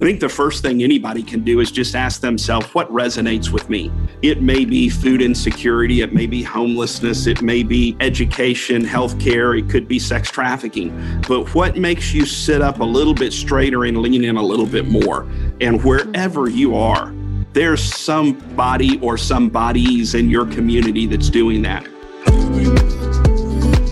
I think the first thing anybody can do is just ask themselves what resonates with me. It may be food insecurity, it may be homelessness, it may be education, healthcare, it could be sex trafficking. But what makes you sit up a little bit straighter and lean in a little bit more? And wherever you are, there's somebody or some bodies in your community that's doing that.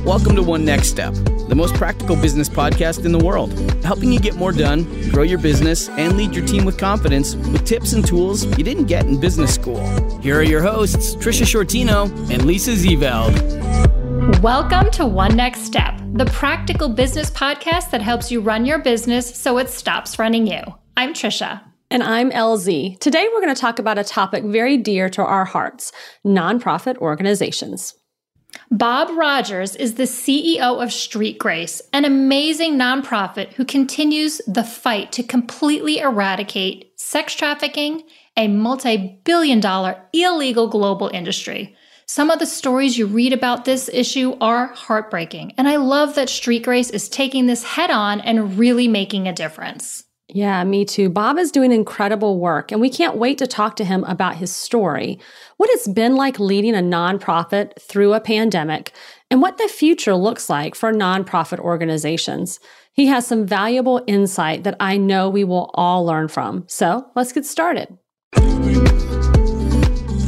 Welcome to One Next Step, the most practical business podcast in the world, helping you get more done, grow your business, and lead your team with confidence with tips and tools you didn't get in business school. Here are your hosts, Trisha Shortino and Lisa Zeeveld. Welcome to One Next Step, the practical business podcast that helps you run your business so it stops running you. I'm Trisha. And I'm LZ. Today we're going to talk about a topic very dear to our hearts nonprofit organizations. Bob Rogers is the CEO of Street Grace, an amazing nonprofit who continues the fight to completely eradicate sex trafficking, a multi billion dollar illegal global industry. Some of the stories you read about this issue are heartbreaking, and I love that Street Grace is taking this head on and really making a difference. Yeah, me too. Bob is doing incredible work, and we can't wait to talk to him about his story, what it's been like leading a nonprofit through a pandemic, and what the future looks like for nonprofit organizations. He has some valuable insight that I know we will all learn from. So let's get started.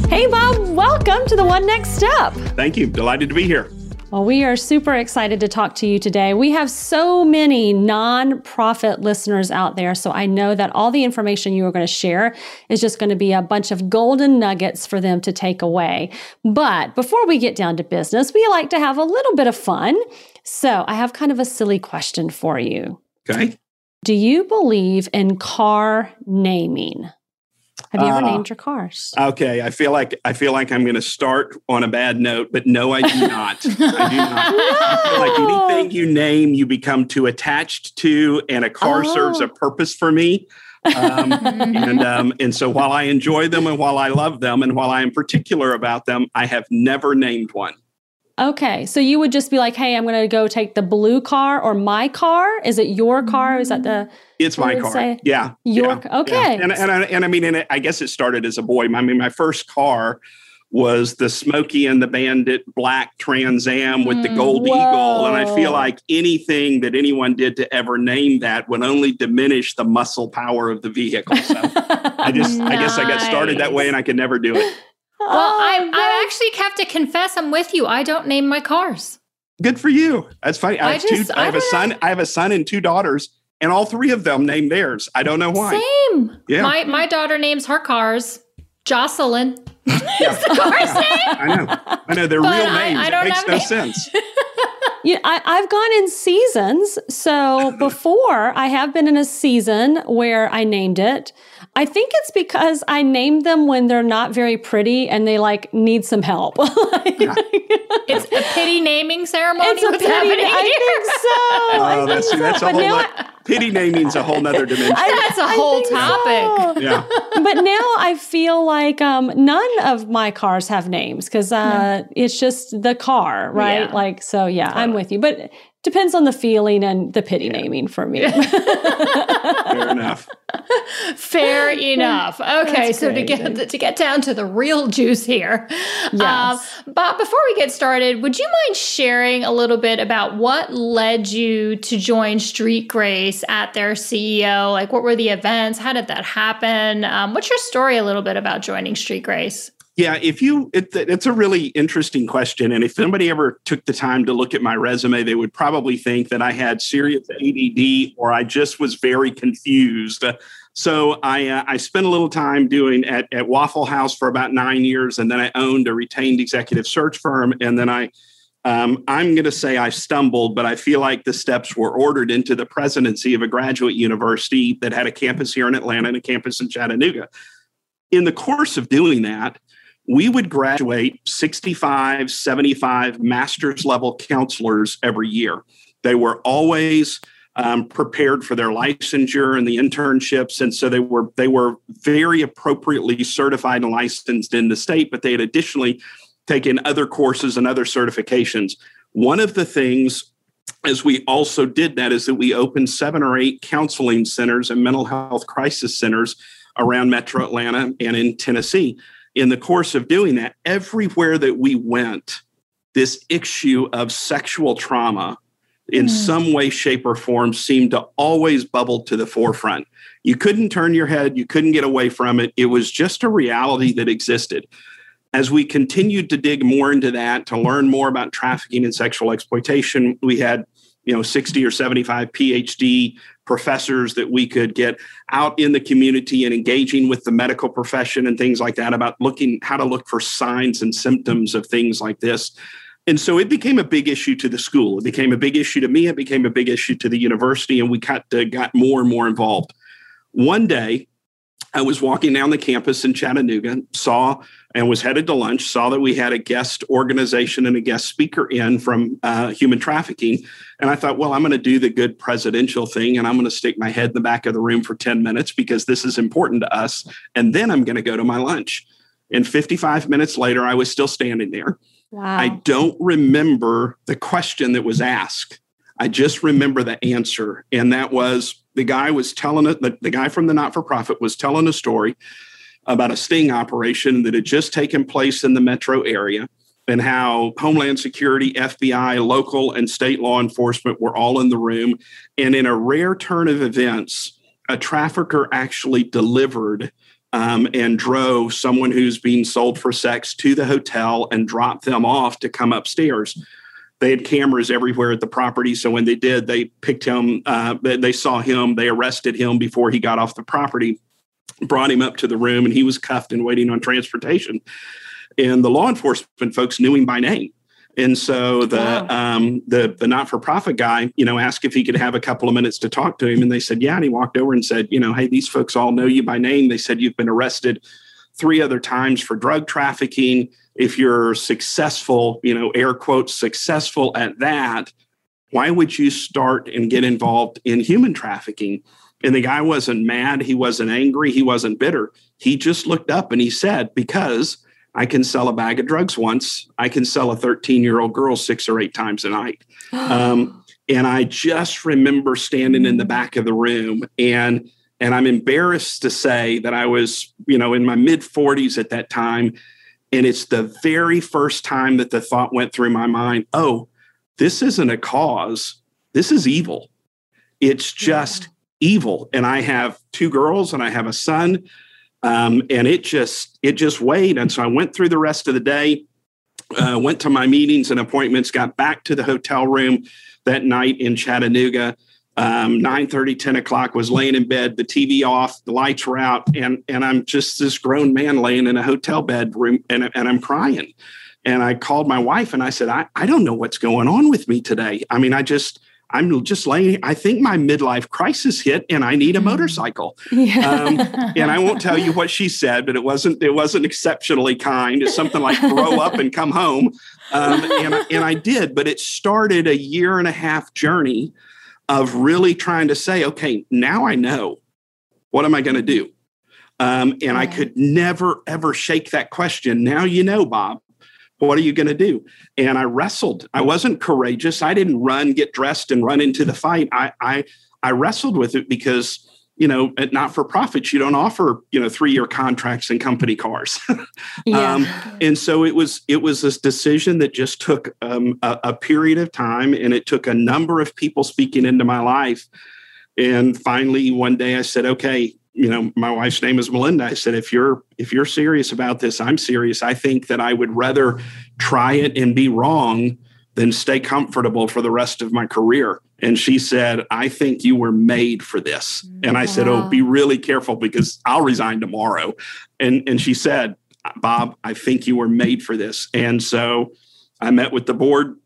Hey, Bob, welcome to the One Next Step. Thank you. Delighted to be here. Well, we are super excited to talk to you today. We have so many nonprofit listeners out there, so I know that all the information you are going to share is just going to be a bunch of golden nuggets for them to take away. But before we get down to business, we like to have a little bit of fun. So I have kind of a silly question for you. Okay. Do you believe in car naming? Have you ever uh, named your cars? Okay, I feel like I feel like I'm going to start on a bad note, but no, I do not. I do not. no! Like anything you name, you become too attached to, and a car oh. serves a purpose for me. um, and um, and so while I enjoy them and while I love them and while I am particular about them, I have never named one. Okay. So you would just be like, hey, I'm going to go take the blue car or my car. Is it your car? Is that the. It's my car. Say? Yeah. Your, yeah, okay. Yeah. And, and, and, I mean, and it, I guess it started as a boy. I mean, my first car was the Smokey and the Bandit black Trans Am with the hmm, gold Whoa. eagle. And I feel like anything that anyone did to ever name that would only diminish the muscle power of the vehicle. So I just, nice. I guess I got started that way and I could never do it. Well, oh, I, I actually have to confess, I'm with you. I don't name my cars. Good for you. That's funny. I, I have, just, two, I have a son. Know. I have a son and two daughters, and all three of them name theirs. I don't know why. Same. Yeah. My my daughter names her cars Jocelyn. Yeah. is the car's name. I know. I know. They're but real names. I, I it makes no sense. Yeah, I, I've gone in seasons. So before I have been in a season where I named it. I think it's because I named them when they're not very pretty and they like need some help. it's a pity naming ceremony. It's a pity. I think so. Oh, that's, so. that's a whole lot. Pity naming's a whole nother dimension. I, that's a whole topic. So. Yeah. But now I feel like um, none of my cars have names because uh, it's just the car, right? Yeah. Like so. Yeah, I'm with you. But depends on the feeling and the pity yeah. naming for me. Fair enough. Fair enough. Okay, That's so to get to get down to the real juice here, yes. Uh, but before we get started, would you mind sharing a little bit about what led you to join Street Grace at their CEO? Like, what were the events? How did that happen? Um, what's your story a little bit about joining Street Grace? Yeah, if you, it, it's a really interesting question. And if somebody ever took the time to look at my resume, they would probably think that I had serious ADD or I just was very confused. So I, uh, I spent a little time doing at, at Waffle House for about nine years, and then I owned a retained executive search firm. And then I, um, I'm going to say I stumbled, but I feel like the steps were ordered into the presidency of a graduate university that had a campus here in Atlanta and a campus in Chattanooga. In the course of doing that, we would graduate 65, 75 master's level counselors every year. They were always um, prepared for their licensure and the internships, and so they were they were very appropriately certified and licensed in the state. But they had additionally taken other courses and other certifications. One of the things as we also did that is that we opened seven or eight counseling centers and mental health crisis centers around metro Atlanta and in Tennessee. In the course of doing that, everywhere that we went, this issue of sexual trauma in mm. some way, shape, or form seemed to always bubble to the forefront. You couldn't turn your head, you couldn't get away from it. It was just a reality that existed. As we continued to dig more into that, to learn more about trafficking and sexual exploitation, we had you know 60 or 75 phd professors that we could get out in the community and engaging with the medical profession and things like that about looking how to look for signs and symptoms of things like this. And so it became a big issue to the school. It became a big issue to me. It became a big issue to the university and we got, uh, got more and more involved. One day I was walking down the campus in Chattanooga, saw and was headed to lunch, saw that we had a guest organization and a guest speaker in from uh, human trafficking. And I thought, well, I'm going to do the good presidential thing and I'm going to stick my head in the back of the room for 10 minutes because this is important to us. And then I'm going to go to my lunch. And 55 minutes later, I was still standing there. Wow. I don't remember the question that was asked. I just remember the answer. And that was the guy was telling it, the, the guy from the not for profit was telling a story about a sting operation that had just taken place in the metro area and how Homeland Security, FBI, local, and state law enforcement were all in the room. And in a rare turn of events, a trafficker actually delivered um, and drove someone who's being sold for sex to the hotel and dropped them off to come upstairs they had cameras everywhere at the property. So when they did, they picked him, uh, they saw him, they arrested him before he got off the property, brought him up to the room, and he was cuffed and waiting on transportation. And the law enforcement folks knew him by name. And so the wow. um, the the not for profit guy, you know, asked if he could have a couple of minutes to talk to him, and they said, "Yeah." And he walked over and said, "You know, hey, these folks all know you by name. They said you've been arrested three other times for drug trafficking if you're successful, you know, air quotes, successful at that, why would you start and get involved in human trafficking? And the guy wasn't mad. He wasn't angry. He wasn't bitter. He just looked up and he said, Because I can sell a bag of drugs once, I can sell a 13 year old girl six or eight times a night. um, and I just remember standing in the back of the room and and I'm embarrassed to say that I was, you know, in my mid 40s at that time and it's the very first time that the thought went through my mind oh, this isn't a cause, this is evil. It's just yeah. evil. And I have two girls and I have a son. Um, and it just it just weighed. And so I went through the rest of the day, uh, went to my meetings and appointments, got back to the hotel room that night in Chattanooga. Um, 9 30 10 o'clock was laying in bed the tv off the lights were out and and i'm just this grown man laying in a hotel bedroom and, and i'm crying. And i called my wife and i said I, I don't know what's going on with me today. I mean i just i'm just laying i think my midlife crisis hit and i need a mm-hmm. motorcycle yeah. um, and i won't tell you what she said but it wasn't it wasn't exceptionally kind it's something like grow up and come home um, and, and i did but it started a year and a half journey of really trying to say, okay, now I know. What am I going to do? Um, and yeah. I could never, ever shake that question. Now you know, Bob. What are you going to do? And I wrestled. I wasn't courageous. I didn't run, get dressed, and run into the fight. I, I, I wrestled with it because you know, at not for profits, you don't offer, you know, three year contracts and company cars. yeah. um, and so it was, it was this decision that just took um, a, a, period of time and it took a number of people speaking into my life. And finally, one day I said, okay, you know, my wife's name is Melinda. I said, if you're, if you're serious about this, I'm serious. I think that I would rather try it and be wrong than stay comfortable for the rest of my career. And she said, I think you were made for this. And I wow. said, Oh, be really careful because I'll resign tomorrow. And, and she said, Bob, I think you were made for this. And so I met with the board,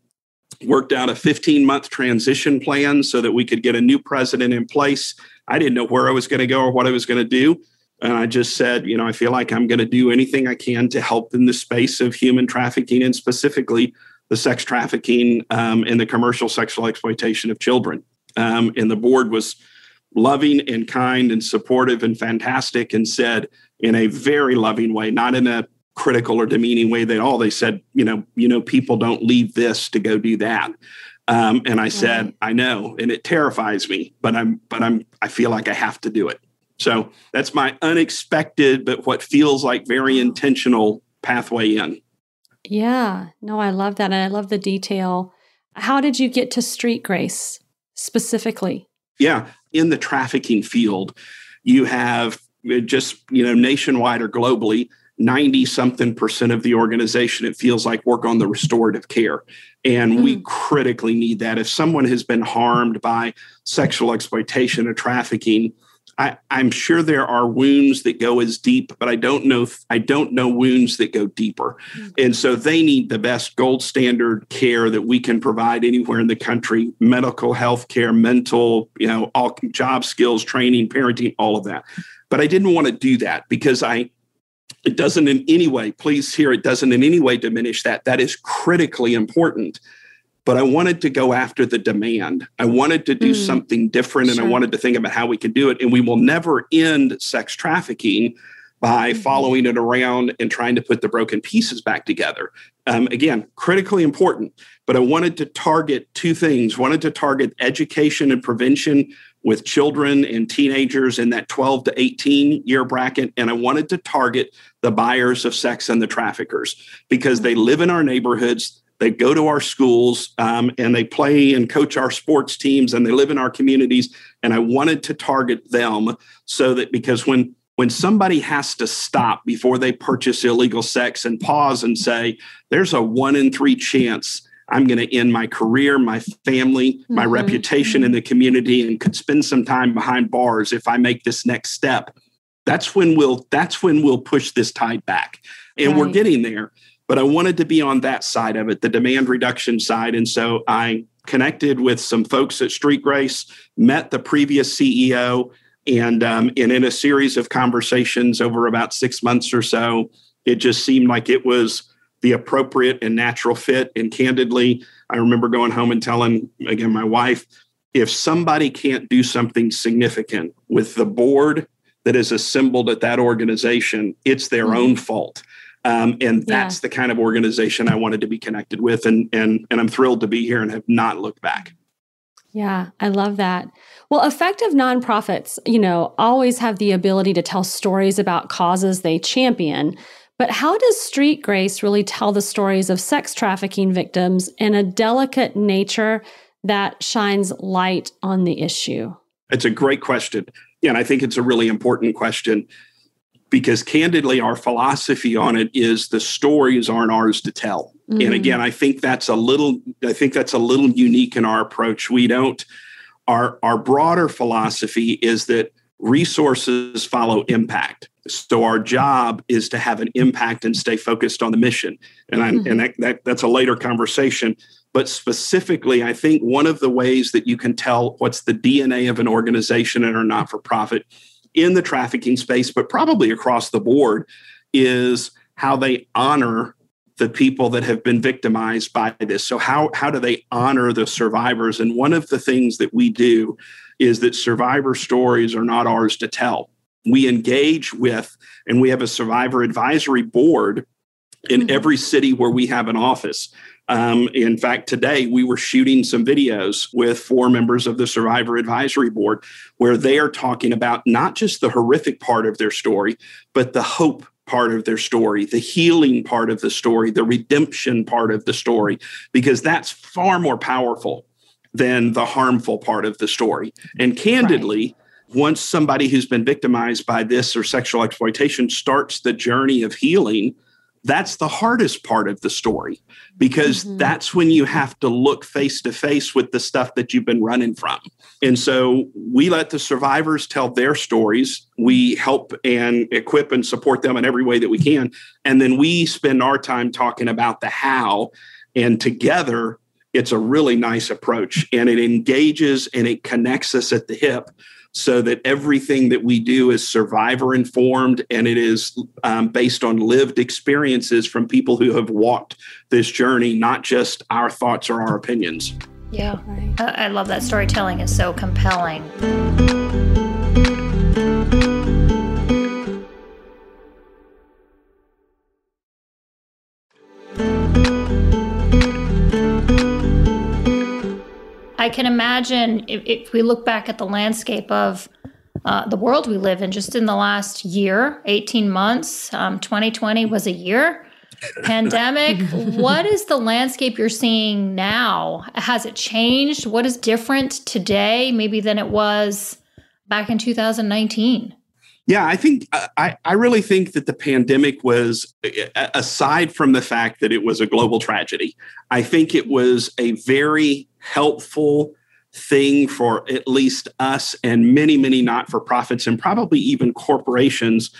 worked out a 15 month transition plan so that we could get a new president in place. I didn't know where I was going to go or what I was going to do. And I just said, you know, I feel like I'm going to do anything I can to help in the space of human trafficking and specifically the sex trafficking um, and the commercial sexual exploitation of children. Um, and the board was loving and kind and supportive and fantastic and said in a very loving way, not in a critical or demeaning way at all. They said, you know, you know, people don't leave this to go do that. Um, and I said, I know, and it terrifies me, but I'm, but I'm, I feel like I have to do it. So that's my unexpected, but what feels like very intentional pathway in. Yeah, no, I love that. And I love the detail. How did you get to Street Grace specifically? Yeah, in the trafficking field, you have uh, just, you know, nationwide or globally, 90 something percent of the organization, it feels like work on the restorative care. And mm. we hmm. critically need that. If someone has been harmed by sexual exploitation or trafficking, I, am sure there are wounds that go as deep, but I don't know. I don't know wounds that go deeper, mm-hmm. and so they need the best gold standard care that we can provide anywhere in the country: medical, health care, mental, you know, all job skills, training, parenting, all of that. But I didn't want to do that because I. It doesn't in any way, please hear, it doesn't in any way diminish that. That is critically important but I wanted to go after the demand. I wanted to do mm, something different and sure. I wanted to think about how we could do it. And we will never end sex trafficking by mm-hmm. following it around and trying to put the broken pieces back together. Um, again, critically important, but I wanted to target two things. Wanted to target education and prevention with children and teenagers in that 12 to 18 year bracket. And I wanted to target the buyers of sex and the traffickers because they mm-hmm. live in our neighborhoods. They go to our schools um, and they play and coach our sports teams and they live in our communities. And I wanted to target them so that because when when somebody has to stop before they purchase illegal sex and pause and say, there's a one in three chance I'm going to end my career, my family, my mm-hmm. reputation mm-hmm. in the community, and could spend some time behind bars if I make this next step. That's when we'll that's when we'll push this tide back. And right. we're getting there but I wanted to be on that side of it, the demand reduction side. And so I connected with some folks at Street Grace, met the previous CEO, and, um, and in a series of conversations over about six months or so, it just seemed like it was the appropriate and natural fit. And candidly, I remember going home and telling, again, my wife, if somebody can't do something significant with the board that is assembled at that organization, it's their mm-hmm. own fault. Um, and that's yeah. the kind of organization I wanted to be connected with. And, and, and I'm thrilled to be here and have not looked back. Yeah, I love that. Well, effective nonprofits, you know, always have the ability to tell stories about causes they champion. But how does Street Grace really tell the stories of sex trafficking victims in a delicate nature that shines light on the issue? It's a great question. Yeah, and I think it's a really important question because candidly our philosophy on it is the stories aren't ours to tell mm-hmm. and again i think that's a little i think that's a little unique in our approach we don't our our broader philosophy is that resources follow impact so our job is to have an impact and stay focused on the mission and I, mm-hmm. and that, that, that's a later conversation but specifically i think one of the ways that you can tell what's the dna of an organization and a not-for-profit in the trafficking space, but probably across the board, is how they honor the people that have been victimized by this. So how how do they honor the survivors? And one of the things that we do is that survivor stories are not ours to tell. We engage with and we have a survivor advisory board in mm-hmm. every city where we have an office. Um, in fact, today we were shooting some videos with four members of the Survivor Advisory Board where they are talking about not just the horrific part of their story, but the hope part of their story, the healing part of the story, the redemption part of the story, because that's far more powerful than the harmful part of the story. And candidly, right. once somebody who's been victimized by this or sexual exploitation starts the journey of healing, that's the hardest part of the story because mm-hmm. that's when you have to look face to face with the stuff that you've been running from. And so we let the survivors tell their stories. We help and equip and support them in every way that we can. And then we spend our time talking about the how. And together, it's a really nice approach and it engages and it connects us at the hip so that everything that we do is survivor informed and it is um, based on lived experiences from people who have walked this journey, not just our thoughts or our opinions. Yeah, I love that storytelling is so compelling. Can imagine if, if we look back at the landscape of uh, the world we live in just in the last year, 18 months, um, 2020 was a year. Pandemic, what is the landscape you're seeing now? Has it changed? What is different today, maybe than it was back in 2019? Yeah, I think uh, I, I really think that the pandemic was, uh, uh, aside from the fact that it was a global tragedy, I think it was a very helpful thing for at least us and many, many not for profits and probably even corporations.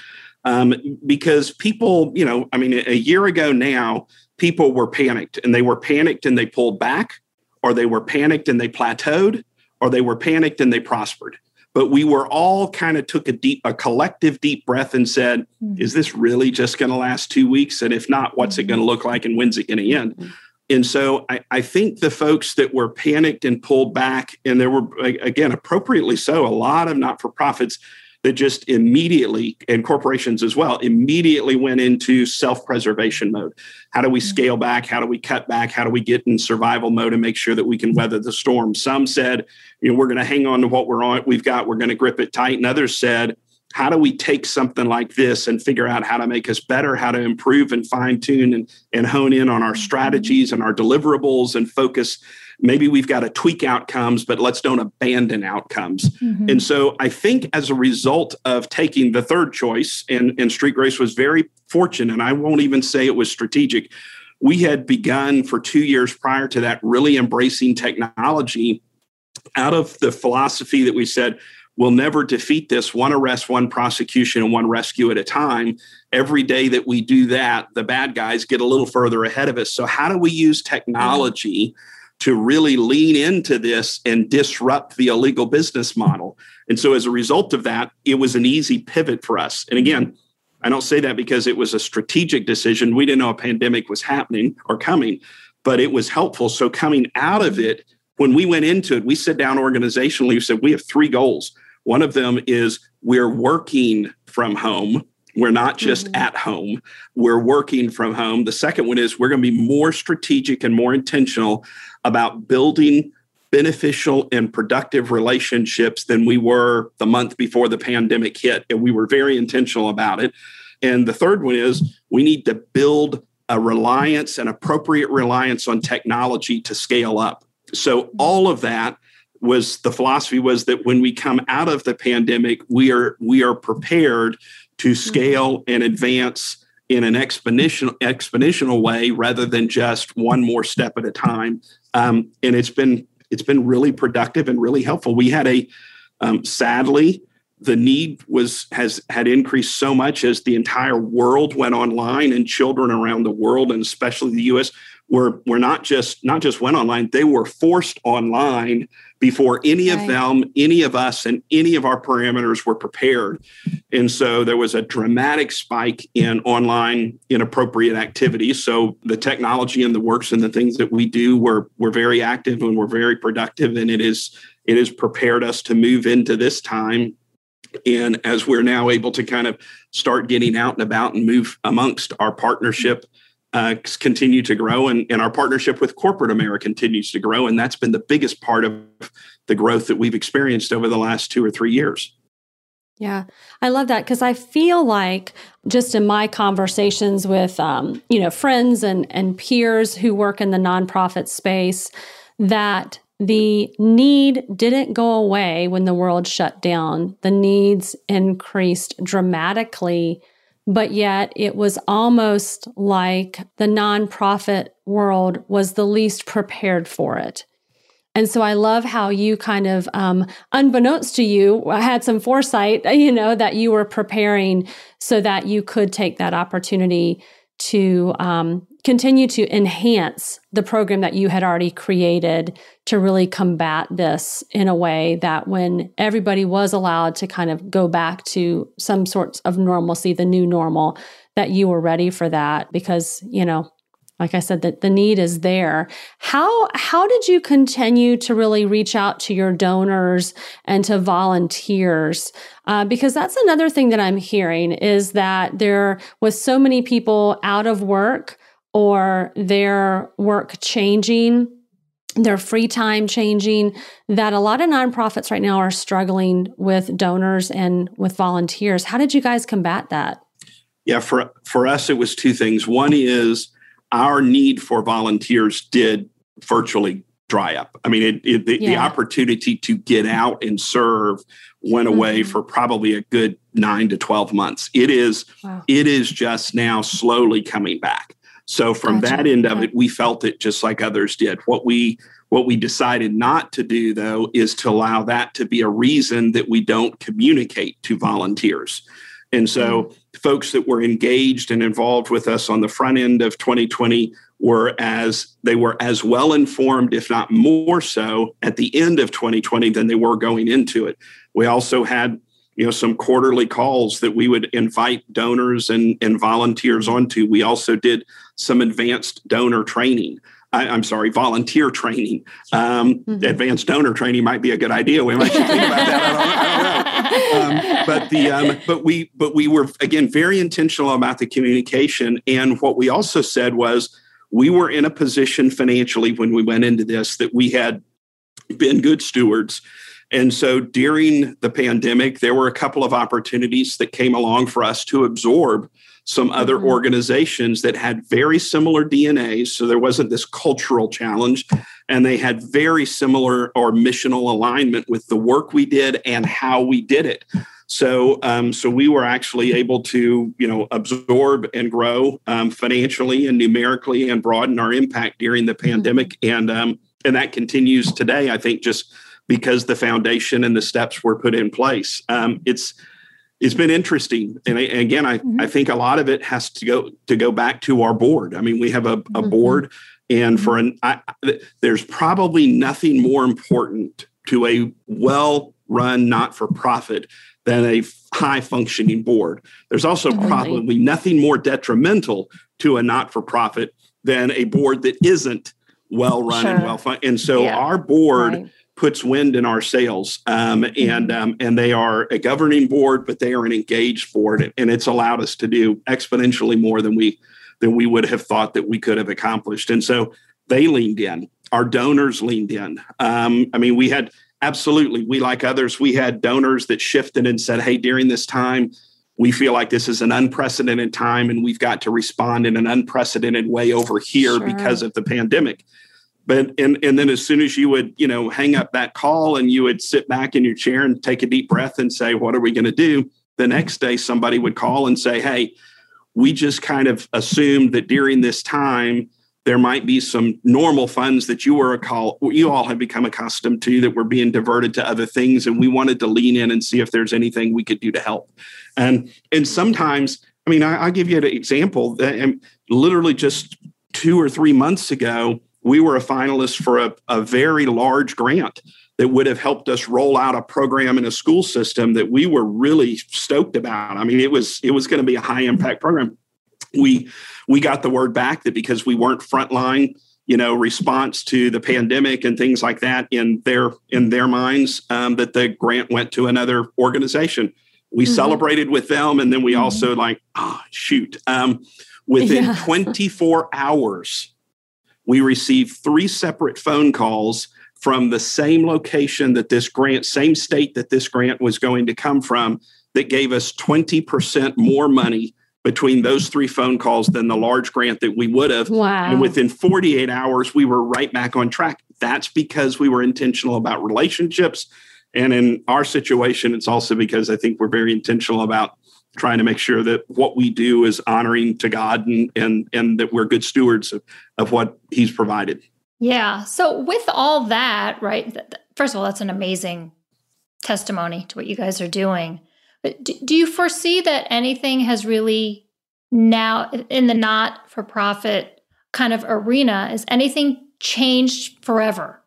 Um, because people, you know, I mean, a year ago now, people were panicked and they were panicked and they pulled back, or they were panicked and they plateaued, or they were panicked and they prospered. But we were all kind of took a deep, a collective deep breath and said, mm-hmm. is this really just going to last two weeks? And if not, what's mm-hmm. it going to look like and when's it going to end? Mm-hmm. And so I, I, think the folks that were panicked and pulled back, and there were, again, appropriately so, a lot of not for profits that just immediately, and corporations as well, immediately went into self preservation mode. How do we mm-hmm. scale back? How do we cut back? How do we get in survival mode and make sure that we can weather the storm? Some said, you know, we're going to hang on to what we're on, we've got, we're going to grip it tight. And others said, how do we take something like this and figure out how to make us better, how to improve and fine tune and, and hone in on our mm-hmm. strategies and our deliverables and focus? Maybe we've got to tweak outcomes, but let's don't abandon outcomes. Mm-hmm. And so I think as a result of taking the third choice, and, and Street Grace was very fortunate, and I won't even say it was strategic. We had begun for two years prior to that really embracing technology out of the philosophy that we said, we'll never defeat this one arrest, one prosecution, and one rescue at a time. Every day that we do that, the bad guys get a little further ahead of us. So, how do we use technology to really lean into this and disrupt the illegal business model? And so, as a result of that, it was an easy pivot for us. And again, I don't say that because it was a strategic decision. We didn't know a pandemic was happening or coming, but it was helpful. So, coming out of it, when we went into it, we sit down organizationally, we said, we have three goals. One of them is we're working from home. We're not just mm-hmm. at home, we're working from home. The second one is we're going to be more strategic and more intentional about building beneficial and productive relationships than we were the month before the pandemic hit. And we were very intentional about it. And the third one is we need to build a reliance, an appropriate reliance on technology to scale up. So, all of that was the philosophy was that when we come out of the pandemic, we are we are prepared to mm-hmm. scale and advance in an exponential exponential way rather than just one more step at a time. Um, and it's been it's been really productive and really helpful. We had a um, sadly the need was has had increased so much as the entire world went online and children around the world and especially the US were were not just not just went online they were forced online before any right. of them any of us and any of our parameters were prepared. And so there was a dramatic spike in online inappropriate activities so the technology and the works and the things that we do were were very active and we're very productive and it is it has prepared us to move into this time. And as we're now able to kind of start getting out and about and move amongst our partnership uh, continue to grow and, and our partnership with corporate america continues to grow and that's been the biggest part of the growth that we've experienced over the last two or three years yeah, I love that because I feel like just in my conversations with um, you know friends and and peers who work in the nonprofit space, that the need didn't go away when the world shut down. The needs increased dramatically, but yet it was almost like the nonprofit world was the least prepared for it. And so I love how you kind of, um, unbeknownst to you, had some foresight, you know, that you were preparing so that you could take that opportunity to um, continue to enhance the program that you had already created to really combat this in a way that when everybody was allowed to kind of go back to some sorts of normalcy, the new normal, that you were ready for that because, you know, like I said, that the need is there. How how did you continue to really reach out to your donors and to volunteers? Uh, because that's another thing that I'm hearing is that there was so many people out of work or their work changing their free time changing, that a lot of nonprofits right now are struggling with donors and with volunteers. How did you guys combat that? Yeah, for for us it was two things. One is our need for volunteers did virtually dry up. I mean, it, it the, yeah. the, opportunity to get out and serve went away mm-hmm. for probably a good nine to twelve months. It is wow. it is just now slowly coming back. So from gotcha. that end of it, we felt it just like others did. What we what we decided not to do though is to allow that to be a reason that we don't communicate to volunteers. And so mm-hmm. folks that were engaged and involved with us on the front end of 2020 were as they were as well informed if not more so at the end of 2020 than they were going into it. We also had you know some quarterly calls that we would invite donors and, and volunteers onto we also did some advanced donor training I, am sorry, volunteer training. Um, mm-hmm. Advanced donor training might be a good idea. We might think about that. I don't, I don't know. Um, but the um, but we but we were again very intentional about the communication. And what we also said was we were in a position financially when we went into this that we had been good stewards and so during the pandemic, there were a couple of opportunities that came along for us to absorb some other mm-hmm. organizations that had very similar DNA. So there wasn't this cultural challenge, and they had very similar or missional alignment with the work we did and how we did it. So, um, so we were actually able to, you know, absorb and grow um, financially and numerically and broaden our impact during the mm-hmm. pandemic, and um, and that continues today. I think just because the foundation and the steps were put in place. Um, it's it's been interesting, and, I, and again, I, mm-hmm. I think a lot of it has to go to go back to our board. I mean, we have a, a mm-hmm. board, and for an I, there's probably nothing more important to a well run not for profit than a high functioning board. There's also probably nothing more detrimental to a not for profit than a board that isn't well run sure. and well fun. And so yeah. our board. Right puts wind in our sails. Um, and mm-hmm. um, and they are a governing board, but they are an engaged board, and it's allowed us to do exponentially more than we than we would have thought that we could have accomplished. And so they leaned in. Our donors leaned in. Um, I mean, we had absolutely we like others. We had donors that shifted and said, "Hey, during this time." We feel like this is an unprecedented time and we've got to respond in an unprecedented way over here sure. because of the pandemic but and and then as soon as you would you know hang up that call and you would sit back in your chair and take a deep breath and say what are we going to do? The next day somebody would call and say hey we just kind of assumed that during this time there might be some normal funds that you were a call you all have become accustomed to that were being diverted to other things and we wanted to lean in and see if there's anything we could do to help. And and sometimes i mean I, will give you an example that um, literally just two or three months ago we were a finalist for a, a very large grant that would have helped us roll out a program in a school system that we were really stoked about. I mean, it was it was going to be a high impact program. We we got the word back that because we weren't frontline, you know, response to the pandemic and things like that in their in their minds, um, that the grant went to another organization. We mm-hmm. celebrated with them, and then we mm-hmm. also like, oh shoot. Um, within yeah. 24 hours we received three separate phone calls from the same location that this grant, same state that this grant was going to come from, that gave us 20% more money between those three phone calls than the large grant that we would have. Wow. And within 48 hours, we were right back on track. That's because we were intentional about relationships. And in our situation, it's also because I think we're very intentional about trying to make sure that what we do is honoring to God and and and that we're good stewards of, of what He's provided. Yeah. So with all that, right? First of all, that's an amazing testimony to what you guys are doing. But do, do you foresee that anything has really now in the not for profit kind of arena is anything changed forever?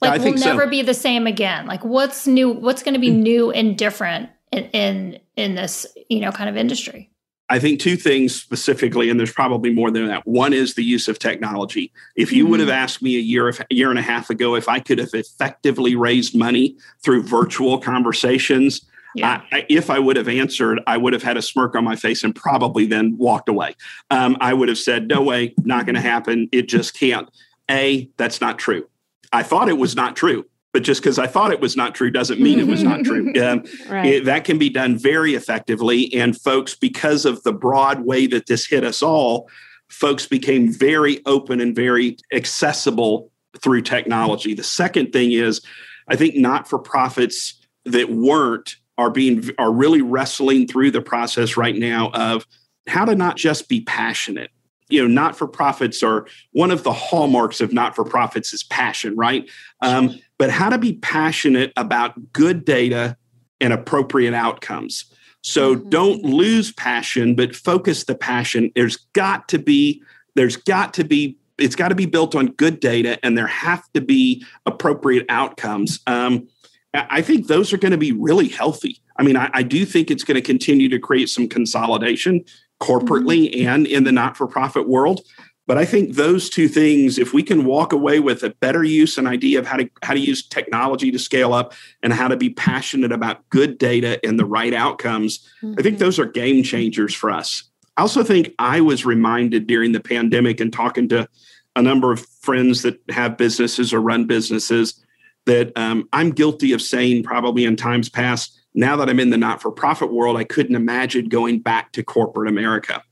Like we'll never so. be the same again. Like what's new? What's going to be mm. new and different in, in in this you know kind of industry? I think two things specifically, and there's probably more than that. One is the use of technology. If you mm-hmm. would have mm-hmm. asked me a year, a year and a half ago, if I could have effectively raised money through virtual conversations, yeah. I, if I would have answered, I would have had a smirk on my face and probably then walked away. Um, I would have said, "No way, not going to happen. It just can't." A, that's not true. I thought it was not true. But just because I thought it was not true doesn't mean it was not true. Um, right. it, that can be done very effectively. And folks, because of the broad way that this hit us all, folks became very open and very accessible through technology. The second thing is, I think not for profits that weren't are being are really wrestling through the process right now of how to not just be passionate you know not for profits are one of the hallmarks of not for profits is passion right um, but how to be passionate about good data and appropriate outcomes so mm-hmm. don't lose passion but focus the passion there's got to be there's got to be it's got to be built on good data and there have to be appropriate outcomes um, I think those are going to be really healthy. I mean, I, I do think it's going to continue to create some consolidation corporately mm-hmm. and in the not for profit world. But I think those two things, if we can walk away with a better use and idea of how to how to use technology to scale up and how to be passionate about good data and the right outcomes, mm-hmm. I think mm-hmm. those are game changers for us. I also think I was reminded during the pandemic and talking to a number of friends that have businesses or run businesses that um, I'm guilty of saying probably in times past. Now that I'm in the not for profit world, I couldn't imagine going back to corporate America.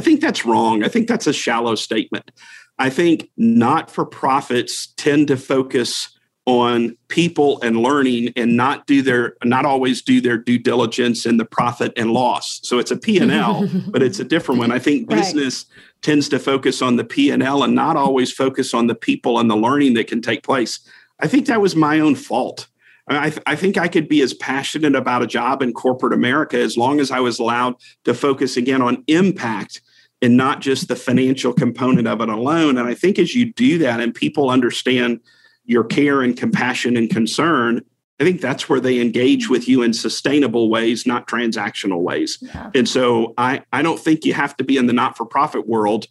I think that's wrong. I think that's a shallow statement. I think not for profits tend to focus on people and learning and not do their not always do their due diligence in the profit and loss so it's a p&l but it's a different one i think business right. tends to focus on the p&l and not always focus on the people and the learning that can take place I think that was my own fault. I, th- I, think I could be as passionate about a job in corporate America as long as I was allowed to focus again on impact and not just the financial component of it alone. And I think as you do that and people understand your care and compassion and concern, I think that's where they engage with you in sustainable ways, not transactional ways. Yeah. And so I, I don't think you have to be in the not for profit world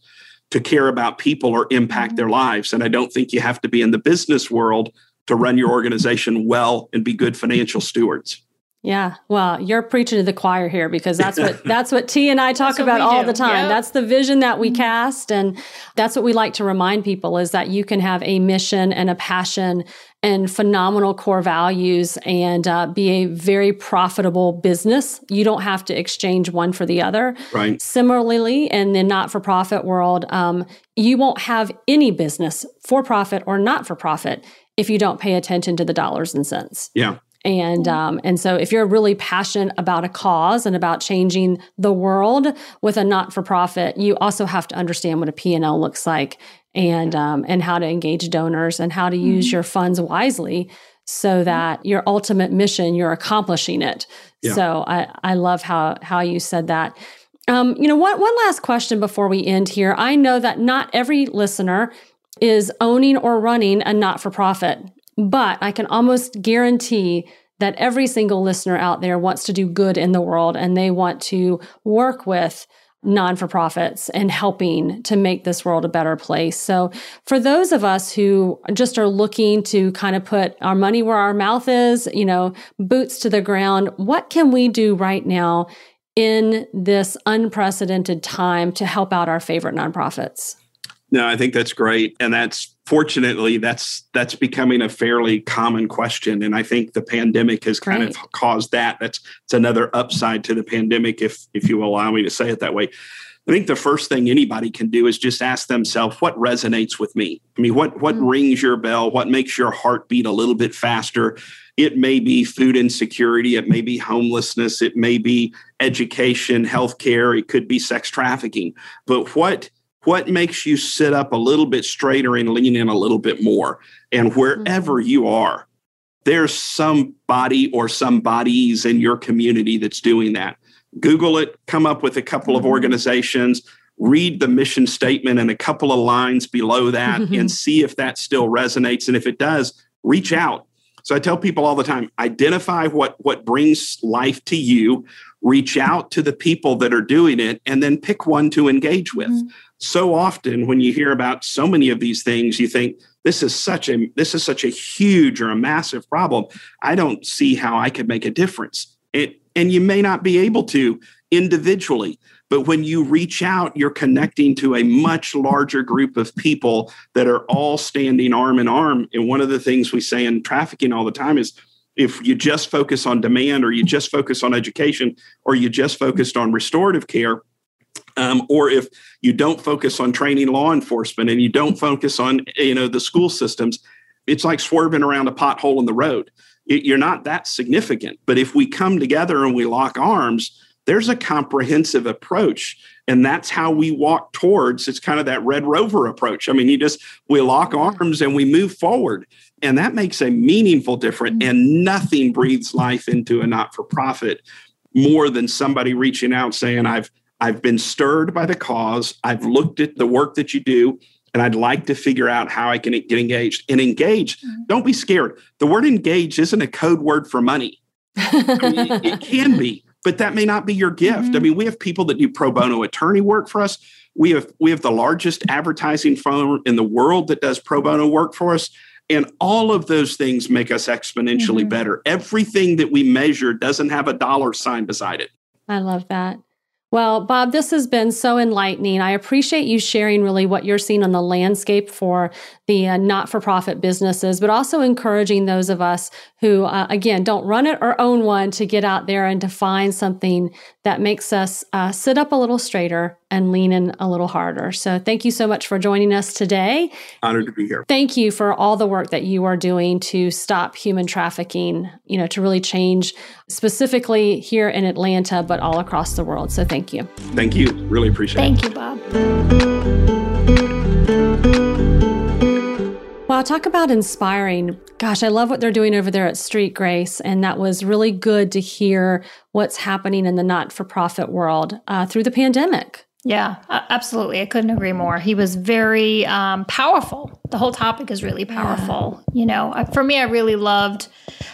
to care about people or impact their mm-hmm. lives. And I don't think you have to be in the business world to run your organization well and be good financial stewards. Yeah, well, you're preaching to the choir here because that's what that's what T and I talk about all do. the time. Yep. That's the vision that we mm-hmm. cast and that's what we like to remind people is that you can have a mission and a passion and phenomenal core values and uh, be a very profitable business. You don't have to exchange one for the other. Right. Similarly, in the not for profit world, um, you won't have any business for profit or not for profit if you don't pay attention to the dollars and cents. Yeah. And um, and so if you're really passionate about a cause and about changing the world with a not for profit, you also have to understand what a P&L looks like and um, and how to engage donors and how to use mm-hmm. your funds wisely so mm-hmm. that your ultimate mission you're accomplishing it. Yeah. So I I love how how you said that. Um, you know, what one last question before we end here. I know that not every listener is owning or running a not for profit, but I can almost guarantee that every single listener out there wants to do good in the world and they want to work with non for profits and helping to make this world a better place. So, for those of us who just are looking to kind of put our money where our mouth is, you know, boots to the ground, what can we do right now in this unprecedented time to help out our favorite nonprofits? No, I think that's great. And that's fortunately that's that's becoming a fairly common question. And I think the pandemic has kind of caused that. That's it's another upside to the pandemic, if if you allow me to say it that way. I think the first thing anybody can do is just ask themselves what resonates with me. I mean, what what mm-hmm. rings your bell? What makes your heart beat a little bit faster? It may be food insecurity, it may be homelessness, it may be education, healthcare, it could be sex trafficking. But what what makes you sit up a little bit straighter and lean in a little bit more? And wherever mm-hmm. you are, there's somebody or some bodies in your community that's doing that. Google it, come up with a couple mm-hmm. of organizations, read the mission statement and a couple of lines below that mm-hmm. and see if that still resonates. And if it does, reach out. So I tell people all the time identify what, what brings life to you, reach out to the people that are doing it, and then pick one to engage with. Mm-hmm so often when you hear about so many of these things you think this is such a this is such a huge or a massive problem i don't see how i could make a difference it, and you may not be able to individually But when you reach out, you're connecting to a much larger group of people that are all standing arm in arm. And one of the things we say in trafficking all the time is if you just focus on demand or you just focus on education or you just focused on restorative care, um, or if you don't focus on training law enforcement and you don't focus on you know the school systems it's like swerving around a pothole in the road. It, you're not that significant. But if we come together and we lock arms there's a comprehensive approach and that's how we walk towards it's kind of that red rover approach. I mean you just we lock arms and we move forward and that makes a meaningful difference mm-hmm. and nothing breathes life into a not-for-profit more than somebody reaching out saying i've I've been stirred by the cause. I've looked at the work that you do, and I'd like to figure out how I can get engaged. And engage, mm-hmm. don't be scared. The word engage isn't a code word for money. I mean, it, it, can be, but that may not be your gift. Mm-hmm. I mean, we have people that do pro bono attorney work for us. We have we have the largest advertising firm in the world that does pro bono work for us. And all of those things make us exponentially mm-hmm. better. Everything that we measure doesn't have a dollar sign beside it. I love that. Well, Bob, this has been so enlightening. I appreciate you sharing really what you're seeing on the landscape for the uh, not for profit businesses, but also encouraging those of us who, uh, again, don't run it or own one to get out there and to find something that makes us uh, sit up a little straighter and lean in a little harder. So thank you so much for joining us today. Honored to be here. Thank you for all the work that you are doing to stop human trafficking, you know, to really change specifically here in Atlanta, but all across the world. So thank you. Thank you. Really appreciate thank it. Thank you, Bob. Well, talk about inspiring. Gosh, I love what they're doing over there at Street Grace. And that was really good to hear what's happening in the not for profit world uh, through the pandemic. Yeah, absolutely. I couldn't agree more. He was very um, powerful. The whole topic is really powerful. Yeah. You know, for me, I really loved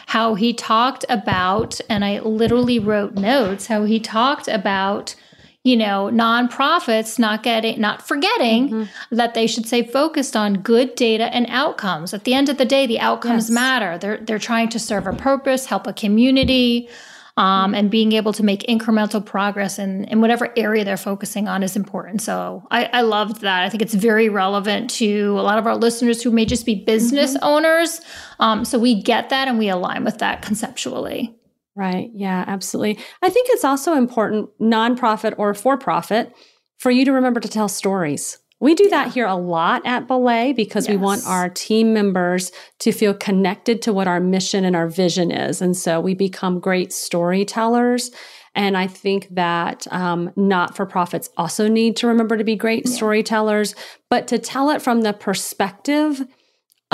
how he talked about, and I literally wrote notes, how he talked about you know nonprofits not getting not forgetting mm-hmm. that they should stay focused on good data and outcomes at the end of the day the outcomes yes. matter they're they're trying to serve a purpose help a community um, and being able to make incremental progress in, in whatever area they're focusing on is important. So I, I loved that. I think it's very relevant to a lot of our listeners who may just be business mm-hmm. owners. Um, so we get that and we align with that conceptually. Right. Yeah, absolutely. I think it's also important, nonprofit or for profit, for you to remember to tell stories. We do that here a lot at Belay because yes. we want our team members to feel connected to what our mission and our vision is. And so we become great storytellers. And I think that um, not for profits also need to remember to be great yeah. storytellers, but to tell it from the perspective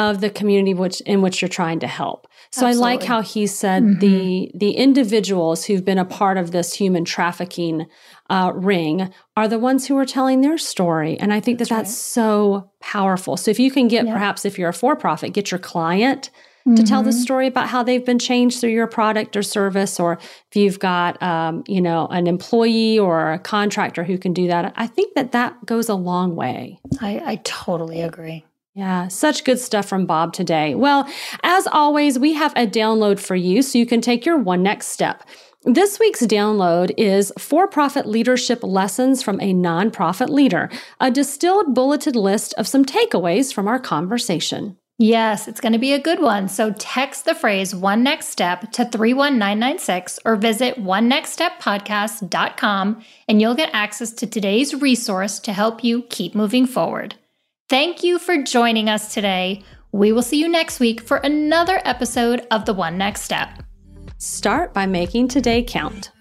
of the community which in which you're trying to help. So Absolutely. I like how he said mm-hmm. the the individuals who've been a part of this human trafficking uh, ring are the ones who are telling their story, and I think that's that that's right. so powerful. So if you can get yeah. perhaps if you're a for profit, get your client. Mm-hmm. To tell the mm-hmm. story about how they've been changed through your product or service, or if you've got, um, you know, an employee or a contractor who can do that, I think that that goes a long way. I, I totally agree. Yeah, such good stuff from Bob today. Well, as always, we have a download for you so you can take your one next step. This week's download is For Profit Leadership Lessons from a Nonprofit Leader, a distilled bulleted list of some takeaways from our conversation. Yes, it's going to be a good one. So text the phrase one next step to 31996 or visit one next step podcast.com and you'll get access to today's resource to help you keep moving forward. Thank you for joining us today. We will see you next week for another episode of The One Next Step. Start by making today count.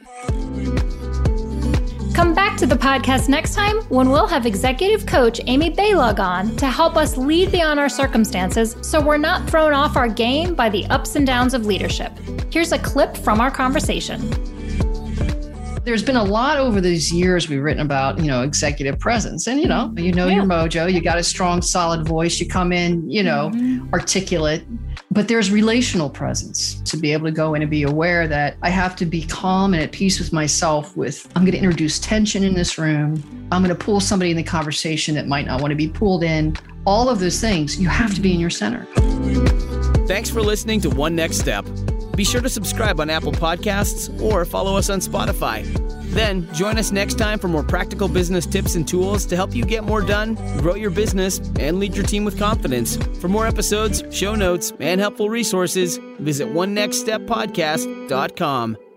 Come back to the podcast next time when we'll have executive coach Amy Baylog on to help us lead beyond our circumstances so we're not thrown off our game by the ups and downs of leadership. Here's a clip from our conversation there's been a lot over these years we've written about, you know, executive presence. And, you know, you know yeah. your mojo, you got a strong, solid voice, you come in, you know, mm-hmm. articulate. But there's relational presence to be able to go in and be aware that I have to be calm and at peace with myself with I'm going to introduce tension in this room. I'm going to pull somebody in the conversation that might not want to be pulled in. All of those things, you have to be in your center. Thanks for listening to One Next Step. Be sure to subscribe on Apple Podcasts or follow us on Spotify. Then join us next time for more practical business tips and tools to help you get more done, grow your business, and lead your team with confidence. For more episodes, show notes, and helpful resources, visit onenextsteppodcast.com.